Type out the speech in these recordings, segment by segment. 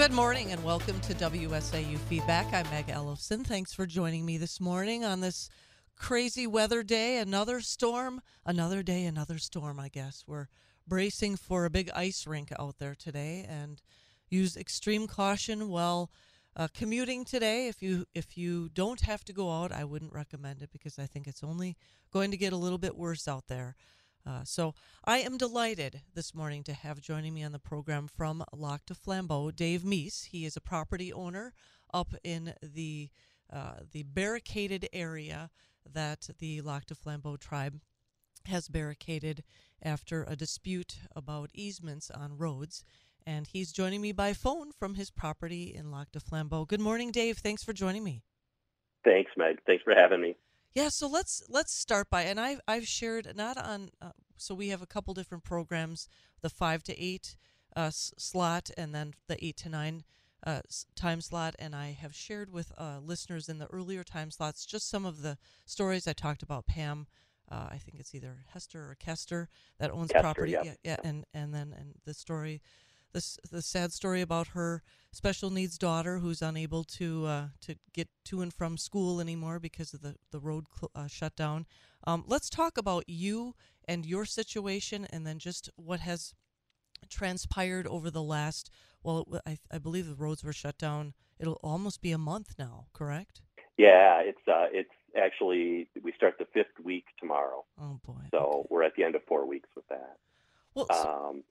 Good morning and welcome to WSAU Feedback. I'm Meg Ellison. Thanks for joining me this morning on this crazy weather day. Another storm, another day, another storm, I guess. We're bracing for a big ice rink out there today and use extreme caution while uh, commuting today. If you if you don't have to go out, I wouldn't recommend it because I think it's only going to get a little bit worse out there. Uh, so I am delighted this morning to have joining me on the program from Lac du Flambeau, Dave Meese. He is a property owner up in the uh, the barricaded area that the Lac du Flambeau tribe has barricaded after a dispute about easements on roads. And he's joining me by phone from his property in Lac du Flambeau. Good morning, Dave. Thanks for joining me. Thanks, Meg. Thanks for having me. Yeah, so let's let's start by and I've I've shared not on uh, so we have a couple different programs, the five to eight uh, s- slot and then the eight to nine uh, time slot, and I have shared with uh, listeners in the earlier time slots just some of the stories I talked about. Pam, uh, I think it's either Hester or Kester that owns Kester, property, yeah. yeah, yeah, and and then and the story this the sad story about her special needs daughter who's unable to uh, to get to and from school anymore because of the the road cl- uh, shutdown. Um, let's talk about you and your situation, and then just what has transpired over the last. Well, it- I, I believe the roads were shut down. It'll almost be a month now, correct? Yeah, it's uh, it's actually we start the fifth week tomorrow, Oh boy. so okay. we're at the end of four weeks with that. well, Um, Uh,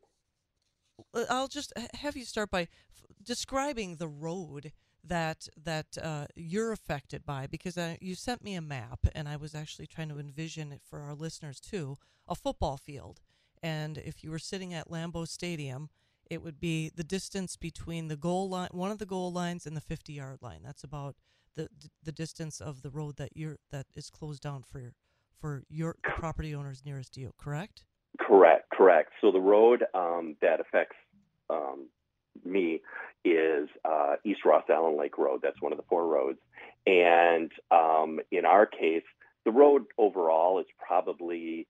I'll just have you start by f- describing the road that that uh, you're affected by because uh, you sent me a map and I was actually trying to envision it for our listeners too a football field. And if you were sitting at Lambeau Stadium it would be the distance between the goal line one of the goal lines and the 50 yard line. That's about the the distance of the road that you're that is closed down for for your property owners nearest to you correct? Correct, correct. So the road um, that affects um, me is uh, East Ross Allen Lake Road. That's one of the four roads, and um, in our case, the road overall is probably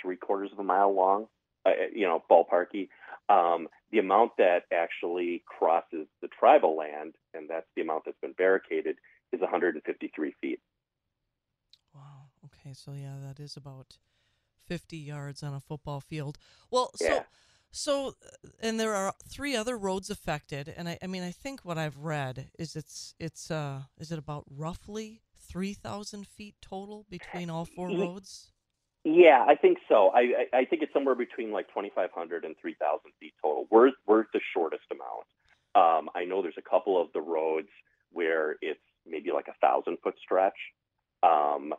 three quarters of a mile long. Uh, you know, ballparky. Um, the amount that actually crosses the tribal land, and that's the amount that's been barricaded, is 153 feet. Wow. Okay. So yeah, that is about fifty yards on a football field. Well, so Yeah. so, uh, and there are three other roads affected, and I, I mean, I think what I've read is it's it's uh is it about roughly three thousand feet total between all four roads? Yeah, I think so. I, I I think it's somewhere between like 2,500 and 3,000 feet total. We're we're the shortest amount. Um, I know there's a couple of the roads where it's maybe like a thousand foot stretch. Um,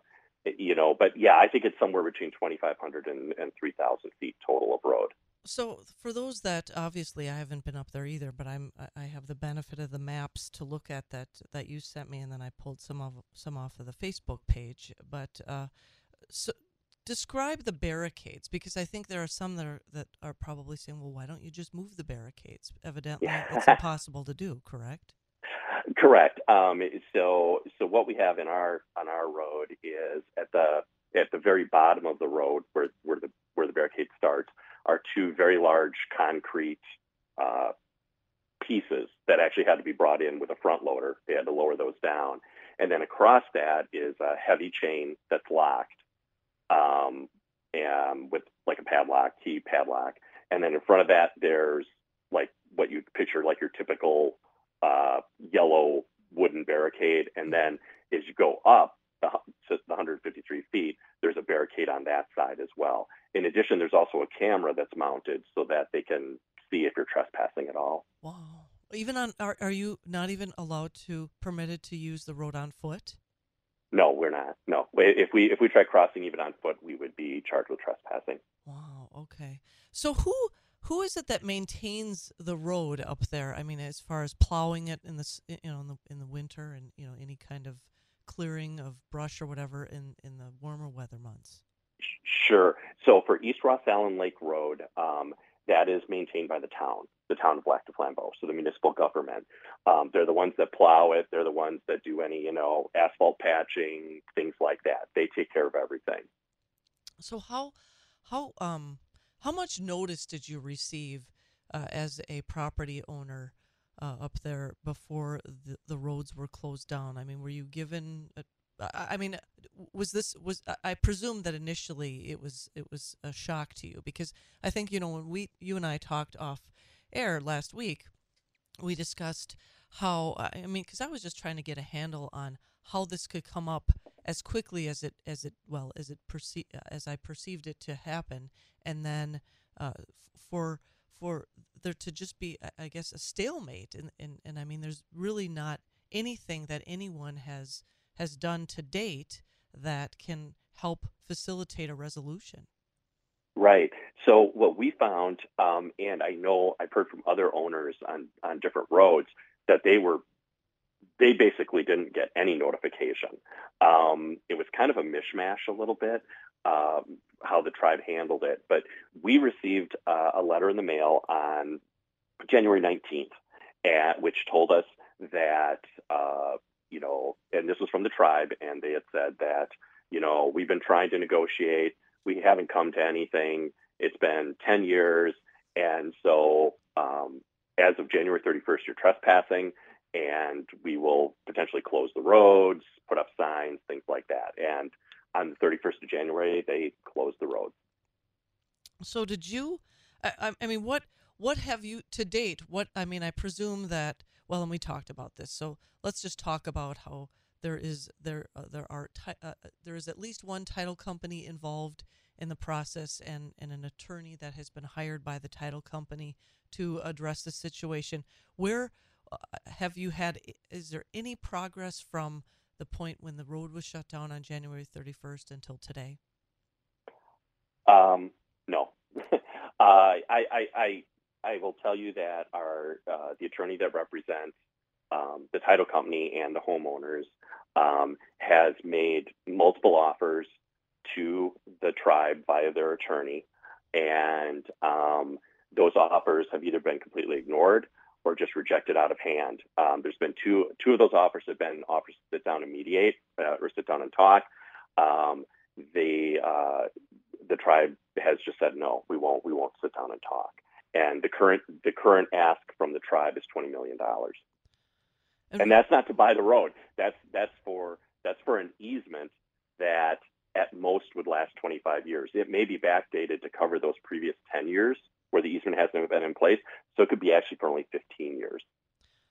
you know, but yeah, I think it's somewhere between 2,500 and, and 3,000 feet total of road. So for those that obviously I haven't been up there either, but I'm I- have the benefit of the maps to look at that that you sent me, and then I pulled some of some off of the Facebook page. But uh, so describe the barricades because I think there are some that are that are probably saying, well, why don't you just move the barricades? Evidently, it's impossible to do. Correct? Correct. Um, so, so what we have in our on our road is at the at the very bottom of the road where where the where the barricade starts are two very large concrete uh, pieces that actually had to be brought in with a front loader. They had to lower those down, and then across that is a heavy chain that's locked, um, and with like a padlock, key padlock, and then in front of that there's like what you'd picture like your typical uh, yellow wooden barricade, and then as you go up the, to the 153 feet, there's a barricade on that side as well. In addition, there's also a camera that's mounted so that they can see if you're trespassing at all. Wow. Even on are are you not even allowed to permitted to use the road on foot? No, we're not. No, if we if we try crossing even on foot, we would be charged with trespassing. Wow. Okay. So who who is it that maintains the road up there? I mean, as far as plowing it in the s- you know in the in the winter and you know any kind of clearing of brush or whatever in in the warmer weather months. Sure. So for East Ross Allen Lake Road, um, that is maintained by the town, the town of Lac du Flambeau, so the municipal government. Um, they're the ones that plow it. They're the ones that do any, you know, asphalt patching, things like that. They take care of everything. So how how um how much notice did you receive uh, as a property owner uh, up there before the, the roads were closed down? I mean, were you given? A, I mean, was this was I- presume that initially it was it was a shock to you because I think you know when we you and I talked off air last week, we discussed how I mean because I was just trying to get a handle on how this could come up as quickly as it as it well as it perce- as I perceived it to happen, and then uh, for for there to just be I guess a stalemate, and, and and I mean there's really not anything that anyone has has done to date that can help facilitate a resolution. Right. So what we found, um, and I know I've heard from other owners on on different roads that they were they basically didn't get any notification. Um, it was kind of a mishmash a little bit um, how the tribe handled it, but we received uh, a letter in the mail on January 19th, at, which told us that uh, you know, and this was from the tribe, and they had said that you know we've been trying to negotiate we haven't come to anything. It's been 10 years. And so, um, as of January 31st, you're trespassing, and we will potentially close the roads, put up signs, things like that. And on the 31st of January, they closed the roads. So did you? I, I- mean, what what have you to date? What I mean, I presume that. Well, and we talked about this. So let's just talk about how there is there uh, there are uh, uh, there is at least one title company involved in the process, and and an attorney that has been hired by the title company to address the situation. Where have you had? Is there any progress from the point when the road was shut down on January 31st until today? Um, no, uh, I, I, I, I will tell you that our uh, the attorney that represents um, the title company and the homeowners um, has made multiple offers to the tribe via their attorney, and um, those offers have either been completely ignored or just rejected out of hand. Um, there's been two two of those offers have been offers to sit down and mediate uh, or sit down and talk. Um, the uh, the tribe has just said no, we won't we won't sit down and talk. And the current the current ask from the tribe is twenty million dollars, and that's not to buy the road. That's that's for that's for an easement that at most would last 25 years. It may be backdated to cover those previous 10 years where the easement hasn't been in place, so it could be actually for only 15 years.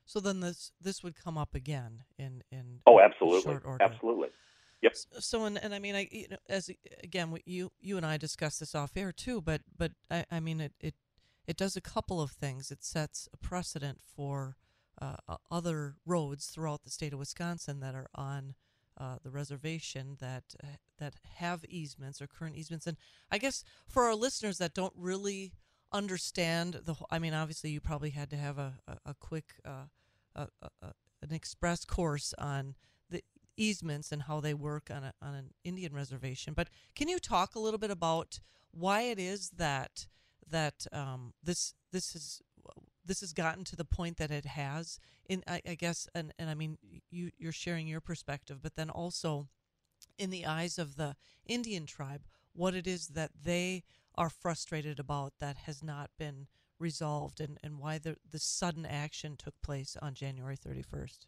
So then this this would come up again in in Oh, absolutely, absolutely. Yep. So and, and I mean I you know, as again you you and I discussed this off air too, but but I, I mean it, it it does a couple of things. It sets a precedent for uh, other roads throughout the state of Wisconsin that are on uh, the reservation that uh, that have easements or current easements. And I guess for our listeners that don't really understand the, whole- I mean, obviously you probably had to have a a, a quick uh, a, an express course on the easements and how they work on a, on an Indian reservation. But can you talk a little bit about why it is that that um, this this is this has gotten to the point that it has in I, I guess and, and I mean you you're sharing your perspective but then also in the eyes of the Indian tribe what it is that they are frustrated about that has not been resolved and, and why the the sudden action took place on January 31st.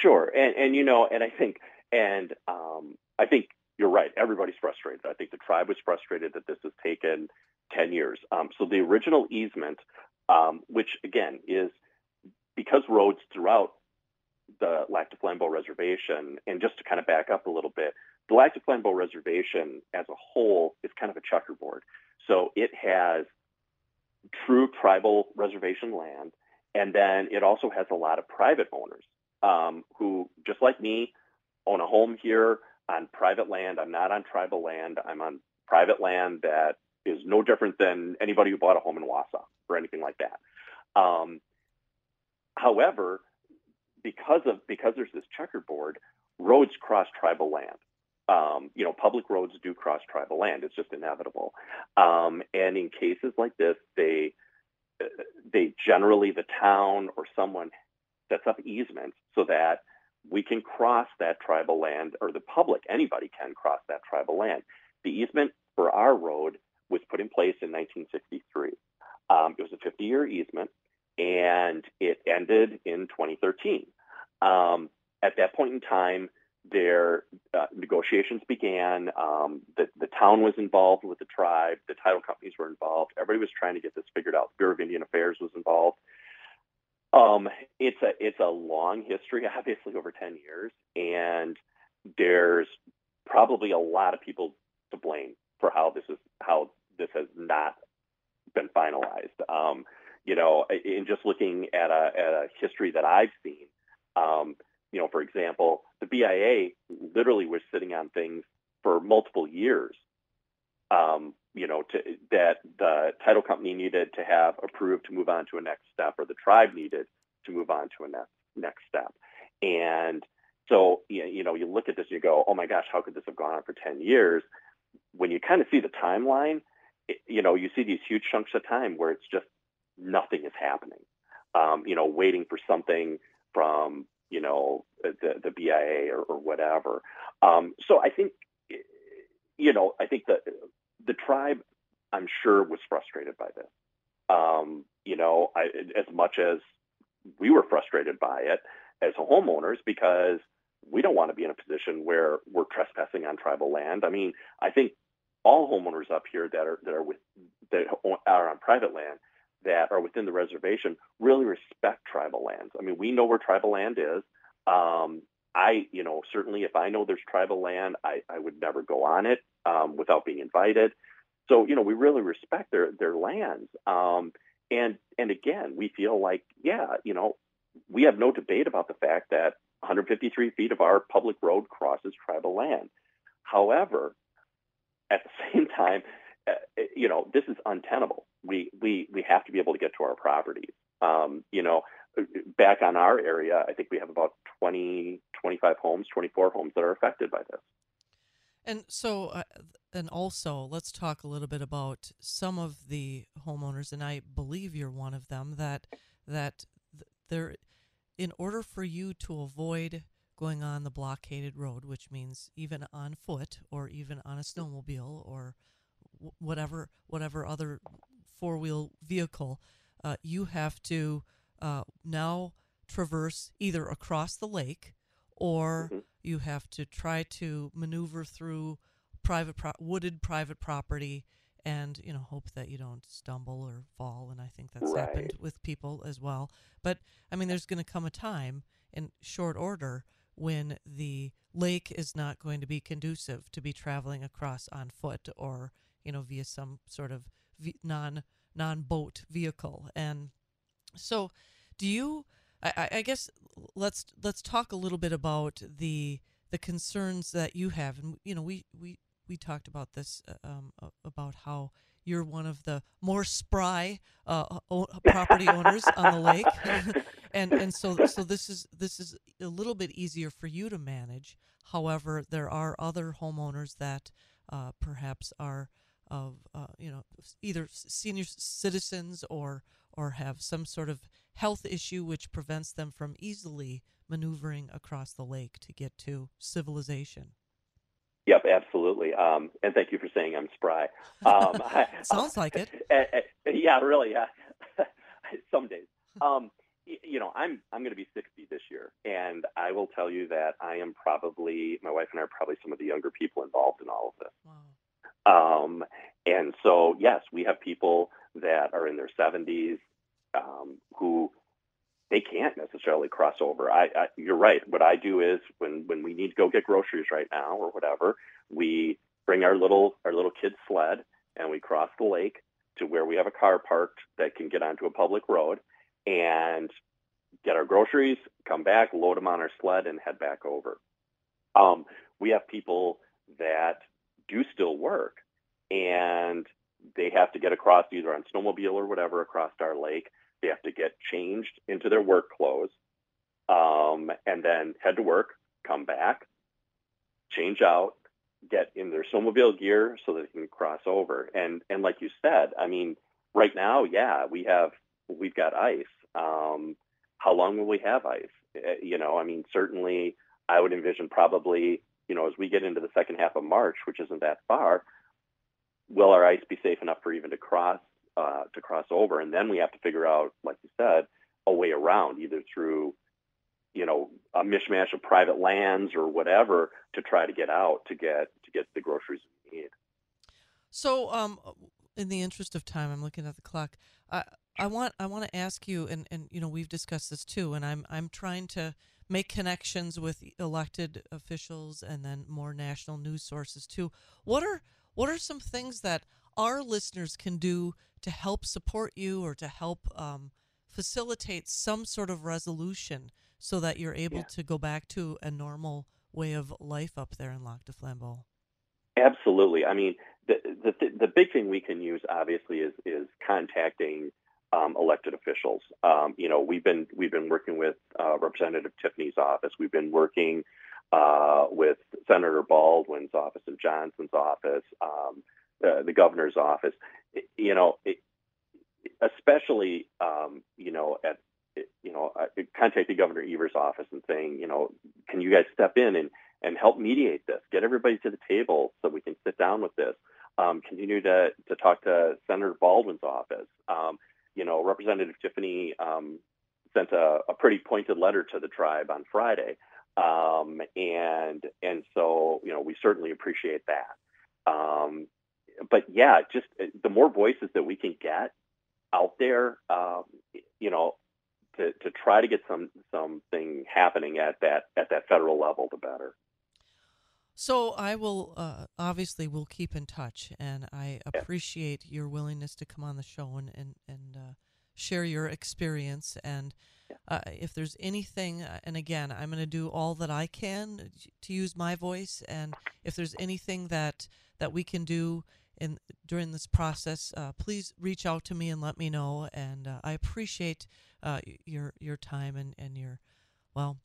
Sure, and and you know, and I think, and um, I think you're right. Everybody's frustrated. I think the tribe was frustrated that this has taken ten years. Um, so the original easement, um, which again is because roads throughout the Lac du Flambeau Reservation, and just to kind of back up a little bit, the Lac du Flambeau Reservation as a whole is kind of a checkerboard. So it has true tribal reservation land, and then it also has a lot of private owners um, who, just like me, own a home here on private land. I'm not on tribal land. I'm on private land that is no different than anybody who bought a home in Wausau or anything like that. Um, however, because of because there's this checkerboard, roads cross tribal land. Um, you know, public roads do cross tribal land. It's just inevitable. Um, and in cases like this, they they generally the town or someone sets up easements so that we can cross that tribal land, or the public, anybody can cross that tribal land. The easement for our road was put in place in 1963. Um, it was a 50-year easement, and it ended in 2013. Um, at that point in time, their uh, negotiations began. Um, the, the town was involved with the tribe. The title companies were involved. Everybody was trying to get this figured out. The Bureau of Indian Affairs was involved. Um, it's a it's a long history, obviously over ten years, and there's probably a lot of people to blame for how this is how this has not been finalized. Um, you know, in just looking at a, at a history that I've seen, um, you know, for example, the BIA literally was sitting on things for multiple years. Um, you know, to, that the title company needed to have approved to move on to a next step, or the tribe needed to move on to a next next step. And so, you know, you look at this and you go, "Oh my gosh, how could this have gone on for ten years?" When you kind of see the timeline, it, you know, you see these huge chunks of time where it's just nothing is happening. Um, you know, waiting for something from you know the the BIA or, or whatever. Um, so I think you know I think that the tribe I'm sure was frustrated by this. Um, you know, I, as much as we were frustrated by it as homeowners because we don't want to be in a position where we're trespassing on tribal land. I mean, I think all homeowners up here that are that are with that are on private land that are within the reservation really respect tribal lands. I mean, we know where tribal land is. Um, I, you know, certainly if I know there's tribal land, I, I would never go on it um, without being invited. So, you know, we really respect their their lands. Um, and and again, we feel like, yeah, you know, we have no debate about the fact that 153 feet of our public road crosses tribal land. However, at the same time, uh, you know, this is untenable. We we we have to be able to get to our properties. Um, you know, back on our area, I think we have about 20, 25 homes, 24 homes that are affected by this. And so, uh, and also, let's talk a little bit about some of the homeowners, and I believe you're one of them. That that there, in order for you to avoid going on the blockaded road, which means even on foot or even on a snowmobile or whatever whatever other four wheel vehicle, uh, you have to uh, now traverse either across the lake or mm-hmm. you have to try to maneuver through private pro- wooded private property and you know hope that you don't stumble or fall and i think that's right. happened with people as well but i mean there's going to come a time in short order when the lake is not going to be conducive to be traveling across on foot or you know via some sort of non non boat vehicle and so do you? I, I guess let's let's talk a little bit about the the concerns that you have, and you know we we we talked about this uh, um, about how you're one of the more spry uh, o- property owners on the lake, and and so so this is this is a little bit easier for you to manage. However, there are other homeowners that uh, perhaps are of uh, you know either senior citizens or or have some sort of health issue which prevents them from easily maneuvering across the lake to get to civilization. Yep, absolutely. Um, and thank you for saying I'm spry. Um, Sounds like it. yeah, really. Yeah. Some days. Um, you know, I'm I'm going to be 60 this year, and I will tell you that I am probably my wife and I are probably some of the younger people involved in all of this. Wow. Um, and so, yes, we have people that are in their 70s um, who they can't necessarily cross over. I, I, you're right. What I do is when when we need to go get groceries right now or whatever, we bring our little our little kid sled and we cross the lake to where we have a car parked that can get onto a public road and get our groceries, come back, load them on our sled, and head back over. Um, we have people that do still work and they have to get across either on snowmobile or whatever across our lake they have to get changed into their work clothes um, and then head to work, come back, change out, get in their snowmobile gear so that they can cross over. And and like you said, I mean, right now, yeah, we have we've got ice. Um, how long will we have ice? Uh, you know, I mean, certainly, I would envision probably, you know, as we get into the second half of March, which isn't that far, will our ice be safe enough for even to cross uh, to cross over, and then we have to figure out, like you said, a way around, either through you know a mishmash of private lands or whatever to try to get out to get to get the groceries we need. So, um, in the interest of time, I'm looking at the clock. I I want I want to ask you, and, and you know we've discussed this too, and I'm I'm trying to make connections with elected officials and then more national news sources too. What are what are some things that our listeners can do to help support you or to help um, facilitate some sort of resolution so that you're able yeah. to go back to a normal way of life up there in Lac du Flambeau? Absolutely. I mean, the, the the big thing we can use obviously is is contacting um, elected officials. Um, you know, we've been we've been working with uh, Representative Tiffany's office. We've been working uh, with Senator Baldwin's office and Johnson's office, um, uh, the governor's office. You know, it, especially um, you know at you know I contacted Governor Evers' office and saying, you know, can you guys step in and and help mediate this, get everybody to the table so we can sit down with this. Um, continue to to talk to Senator Baldwin's office. You know, Representative Tiffany um, sent a, a, pretty pointed letter to the tribe on Friday, um, and and so you know we certainly appreciate that. Um, but yeah, just uh, the more voices that we can get out there, um, you know, to, to try to get some something happening at that at that federal level, the better. So I will uh, obviously we'll keep in touch, and I appreciate your willingness to come on the show and and and uh, share your experience. And uh, if there's anything, uh, and again, I'm going to do all that I can to use my voice. And if there's anything that that we can do in during this process, uh, please reach out to me and let me know. And uh, I appreciate your your time and and your well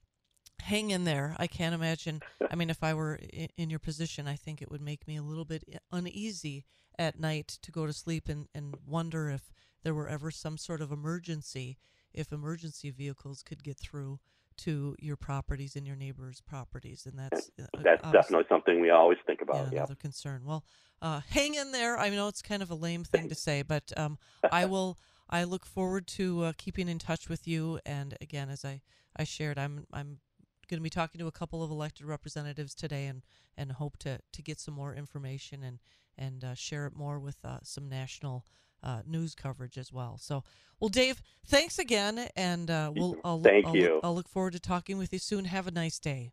hang in there. I can't imagine. I mean, if I were in your position, I think it would make me a little bit uneasy at night to go to sleep and, and wonder if there were ever some sort of emergency, if emergency vehicles could get through to your properties and your neighbors' properties, and that's uh, that's definitely something we always think about. Yeah, another concern. Well, uh, hang in there. I know it's kind of a lame thing to say, but um, I will. I look forward to uh, keeping in touch with you. And again, as I, I shared, I'm I'm going to be talking to a couple of elected representatives today and, and hope to, to get some more information and, and uh, share it more with uh, some national uh, news coverage as well. So, well, Dave, thanks again, and uh, we'll I'll, thank I'll, you. I'll look forward to talking with you soon. Have a nice day.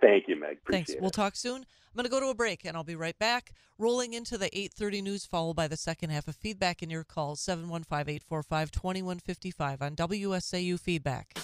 Thank you, Meg. Appreciate Thanks. It. We'll talk soon. I'm going to go to a break, and I'll be right back. Rolling into the 8:30 news, followed by the second half of feedback in your calls 715-845-2155 on WSAU Feedback.